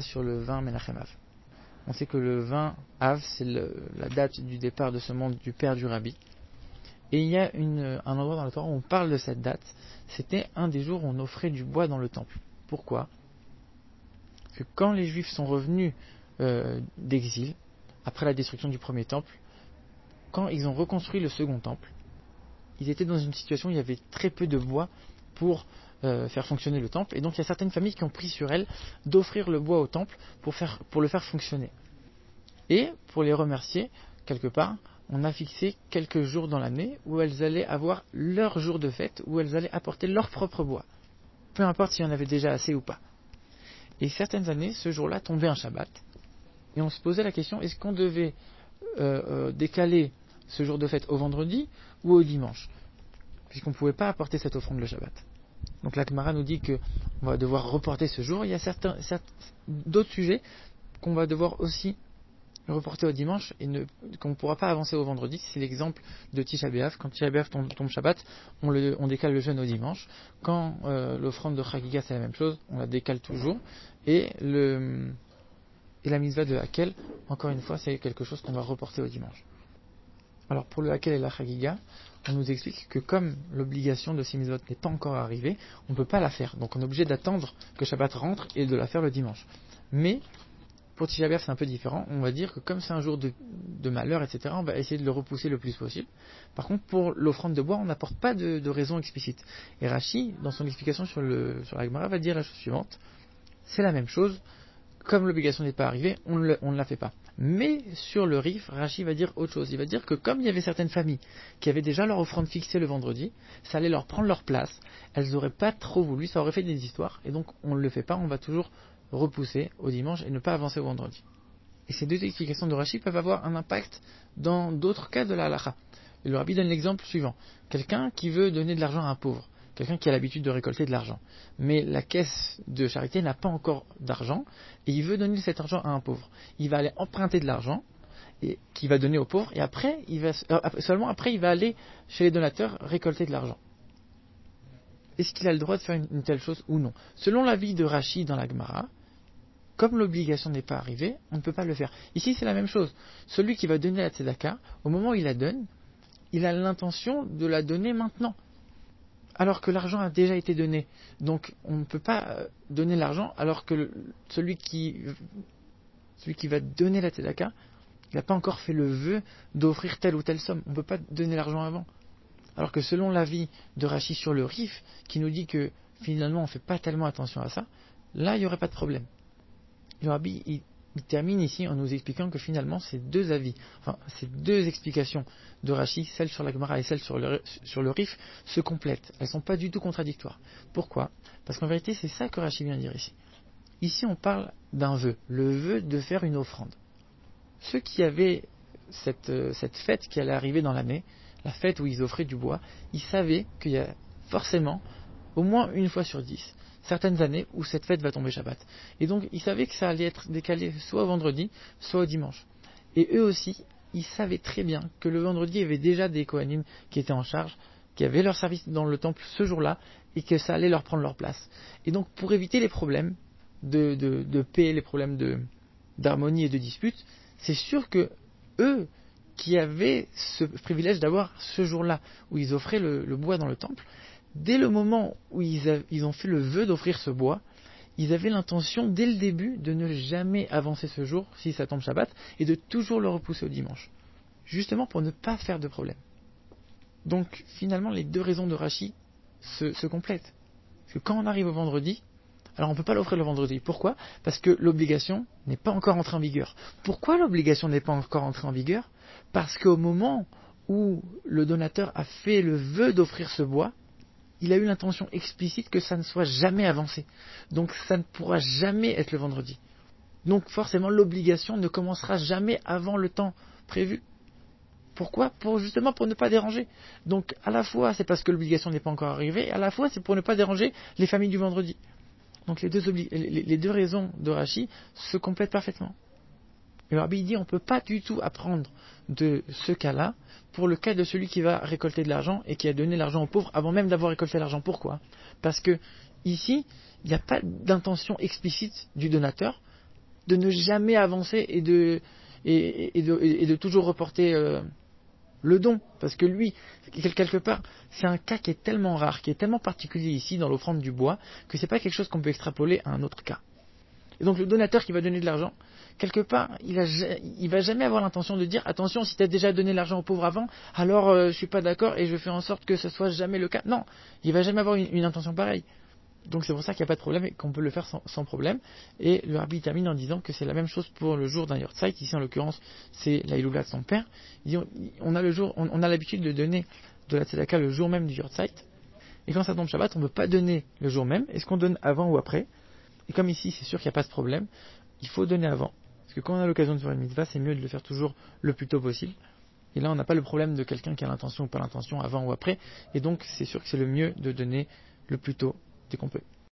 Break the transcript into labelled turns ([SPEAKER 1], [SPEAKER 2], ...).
[SPEAKER 1] sur le 20 Menachem Av. On sait que le 20 Av, c'est la date du départ de ce monde du père du rabbi. Et il y a un endroit dans le Torah où on parle de cette date. C'était un des jours où on offrait du bois dans le temple. Pourquoi? Parce que quand les Juifs sont revenus euh, d'exil, après la destruction du premier temple, quand ils ont reconstruit le second temple, ils étaient dans une situation où il y avait très peu de bois pour euh, faire fonctionner le temple. Et donc il y a certaines familles qui ont pris sur elles d'offrir le bois au temple pour, faire, pour le faire fonctionner. Et pour les remercier, quelque part, on a fixé quelques jours dans l'année où elles allaient avoir leur jour de fête, où elles allaient apporter leur propre bois. Peu importe s'il y en avait déjà assez ou pas. Et certaines années, ce jour-là tombait un Shabbat. Et on se posait la question, est-ce qu'on devait euh, euh, décaler ce jour de fête au vendredi ou au dimanche? Puisqu'on ne pouvait pas apporter cette offrande le Shabbat. Donc la Gemara nous dit qu'on va devoir reporter ce jour. Il y a certains, d'autres sujets qu'on va devoir aussi reporter au dimanche et qu'on ne pourra pas avancer au vendredi. C'est l'exemple de Tisha B'Av. Quand Tisha tombe, Shabbat, on, décale le jeûne au dimanche. Quand euh, l'offrande de Chagiga c'est la même chose, on la décale toujours. Et, le, et la mitzvah de Hakel, encore une fois, c'est quelque chose qu'on va reporter au dimanche. Alors pour le Hakel et la Chagiga, on nous explique que comme l'obligation de ces n'est pas encore arrivée, on ne peut pas la faire. Donc on est obligé d'attendre que Shabbat rentre et de la faire le dimanche. Mais pour Tisha c'est un peu différent. On va dire que comme c'est un jour de, malheur, etc., on va essayer de le repousser le plus possible. Par contre, pour l'offrande de bois, on n'apporte pas de, raison explicite. Et Rashi, dans son explication sur la Gemara, va dire la chose suivante. C'est la même chose. Comme l'obligation n'est pas arrivée, on ne la fait pas. Mais sur le Rif, Rashi va dire autre chose. Il va dire que comme il y avait certaines familles qui avaient déjà leur offrande fixée le vendredi, ça allait leur prendre leur place. Elles n'auraient pas trop voulu, ça aurait fait des histoires. Et donc on ne le fait pas, on va toujours repousser au dimanche et ne pas avancer au vendredi. Et ces deux explications de Rashi peuvent avoir un impact dans d'autres cas de la halacha. le rabbi donne l'exemple suivant. Quelqu'un qui veut donner de l'argent à un pauvre quelqu'un qui a l'habitude de récolter de l'argent. Mais la caisse de charité n'a pas encore d'argent et il veut donner cet argent à un pauvre. Il va aller emprunter de l'argent qu'il va donner au pauvre et après, euh, seulement après, il va aller chez les donateurs récolter de l'argent. Est-ce qu'il a le droit de faire une, telle chose ou non? Selon l'avis de Rachid dans la Gemara, comme l'obligation n'est pas arrivée, on ne peut pas le faire. Ici, c'est la même chose. Celui qui va donner la tzedaka, au moment où il la donne, il a l'intention de la donner maintenant alors que l'argent a déjà été donné. Donc on ne peut pas euh, donner l'argent alors que celui, qui, celui qui va donner la tzedaka, n'a pas encore fait le vœu d'offrir telle ou telle somme. On ne peut pas donner l'argent avant. Alors que selon l'avis de Rachid sur le RIF, qui nous dit que finalement on ne fait pas tellement attention à ça, là il n'y aurait pas de problème. Termine ici en nous expliquant que finalement ces deux avis, enfin ces deux explications de Rashi, celle sur la Gemara et celle sur le, sur le Rif, se complètent. Elles ne sont pas du tout contradictoires. Pourquoi? Parce qu'en vérité, c'est ça que Rashi vient dire ici. Ici, on parle d'un vœu, le vœu de faire une offrande. Ceux qui avaient cette, euh, cette fête qui allait arriver dans l'année, la fête où ils offraient du bois, ils savaient qu'il y a forcément, au moins une fois sur dix, certaines années où cette fête va tomber Shabbat. Et donc, ils savaient que ça allait être décalé soit au vendredi, soit au dimanche. Et eux aussi, ils savaient très bien que le vendredi, il y avait déjà des Kohanim qui étaient en charge, qui avaient leur service dans le temple ce jour-là, et que ça allait leur prendre leur place. Et donc, pour éviter les problèmes de, de, paix, les problèmes d'harmonie et de dispute, c'est sûr que eux, qui avaient ce privilège d'avoir ce jour-là où ils offraient le bois dans le temple, dès le moment où ils, ont fait le vœu d'offrir ce bois, ils avaient l'intention dès le début de ne jamais avancer ce jour, si ça tombe Shabbat, et de toujours le repousser au dimanche. Justement pour ne pas faire de problème. Donc finalement, les deux raisons de Rachi se, complètent. Parce que quand on arrive au vendredi, alors on ne peut pas l'offrir le vendredi. Pourquoi? Parce que l'obligation n'est pas encore entrée en vigueur. Pourquoi l'obligation n'est pas encore entrée en vigueur? Parce qu'au moment où le donateur a fait le vœu d'offrir ce bois, il a eu l'intention explicite que ça ne soit jamais avancé. Donc ça ne pourra jamais être le vendredi. Donc forcément l'obligation ne commencera jamais avant le temps prévu. Pourquoi? Pour justement pour ne pas déranger. Donc à la fois c'est parce que l'obligation n'est pas encore arrivée, à la fois c'est pour ne pas déranger les familles du vendredi. Donc les deux, raisons de Rachi se complètent parfaitement. Et Rabbi dit on ne peut pas du tout apprendre de ce cas-là pour le cas de celui qui va récolter de l'argent et qui a donné l'argent aux pauvres avant même d'avoir récolté l'argent. Pourquoi? Parce que ici, il n'y a pas d'intention explicite du donateur de ne jamais avancer et de, toujours reporter euh, le don. Parce que lui, quelque part, c'est un cas qui est tellement rare, qui est tellement particulier ici dans l'offrande du bois, que c'est pas quelque chose qu'on peut extrapoler à un autre cas. Et donc le donateur qui va donner de l'argent, quelque part, il, ne va jamais avoir l'intention de dire attention, si tu as déjà donné l'argent aux pauvres avant, alors je euh, je suis pas d'accord et je fais en sorte que ce soit jamais le cas. Non, il va jamais avoir une intention pareille. Donc c'est pour ça qu'il n'y a pas de problème et qu'on peut le faire sans, problème. Et le rabbi termine en disant que c'est la même chose pour le jour d'un yortzeit. Ici en l'occurrence c'est la de son père. on, a le jour, on, a l'habitude de donner de la tzedaka le jour même du yortzeit. Et quand ça tombe Shabbat, on ne peut pas donner le jour même. Est-ce qu'on donne avant ou après? Et comme ici c'est sûr qu'il n'y a pas ce problème, il faut donner avant. Parce que quand on a l'occasion de faire une mitzvah, c'est mieux de le faire toujours le plus tôt possible. Et là, on n'a pas le problème de quelqu'un qui a l'intention ou pas l'intention avant ou après. Et donc, c'est sûr que c'est le mieux de donner le plus tôt dès qu'on peut.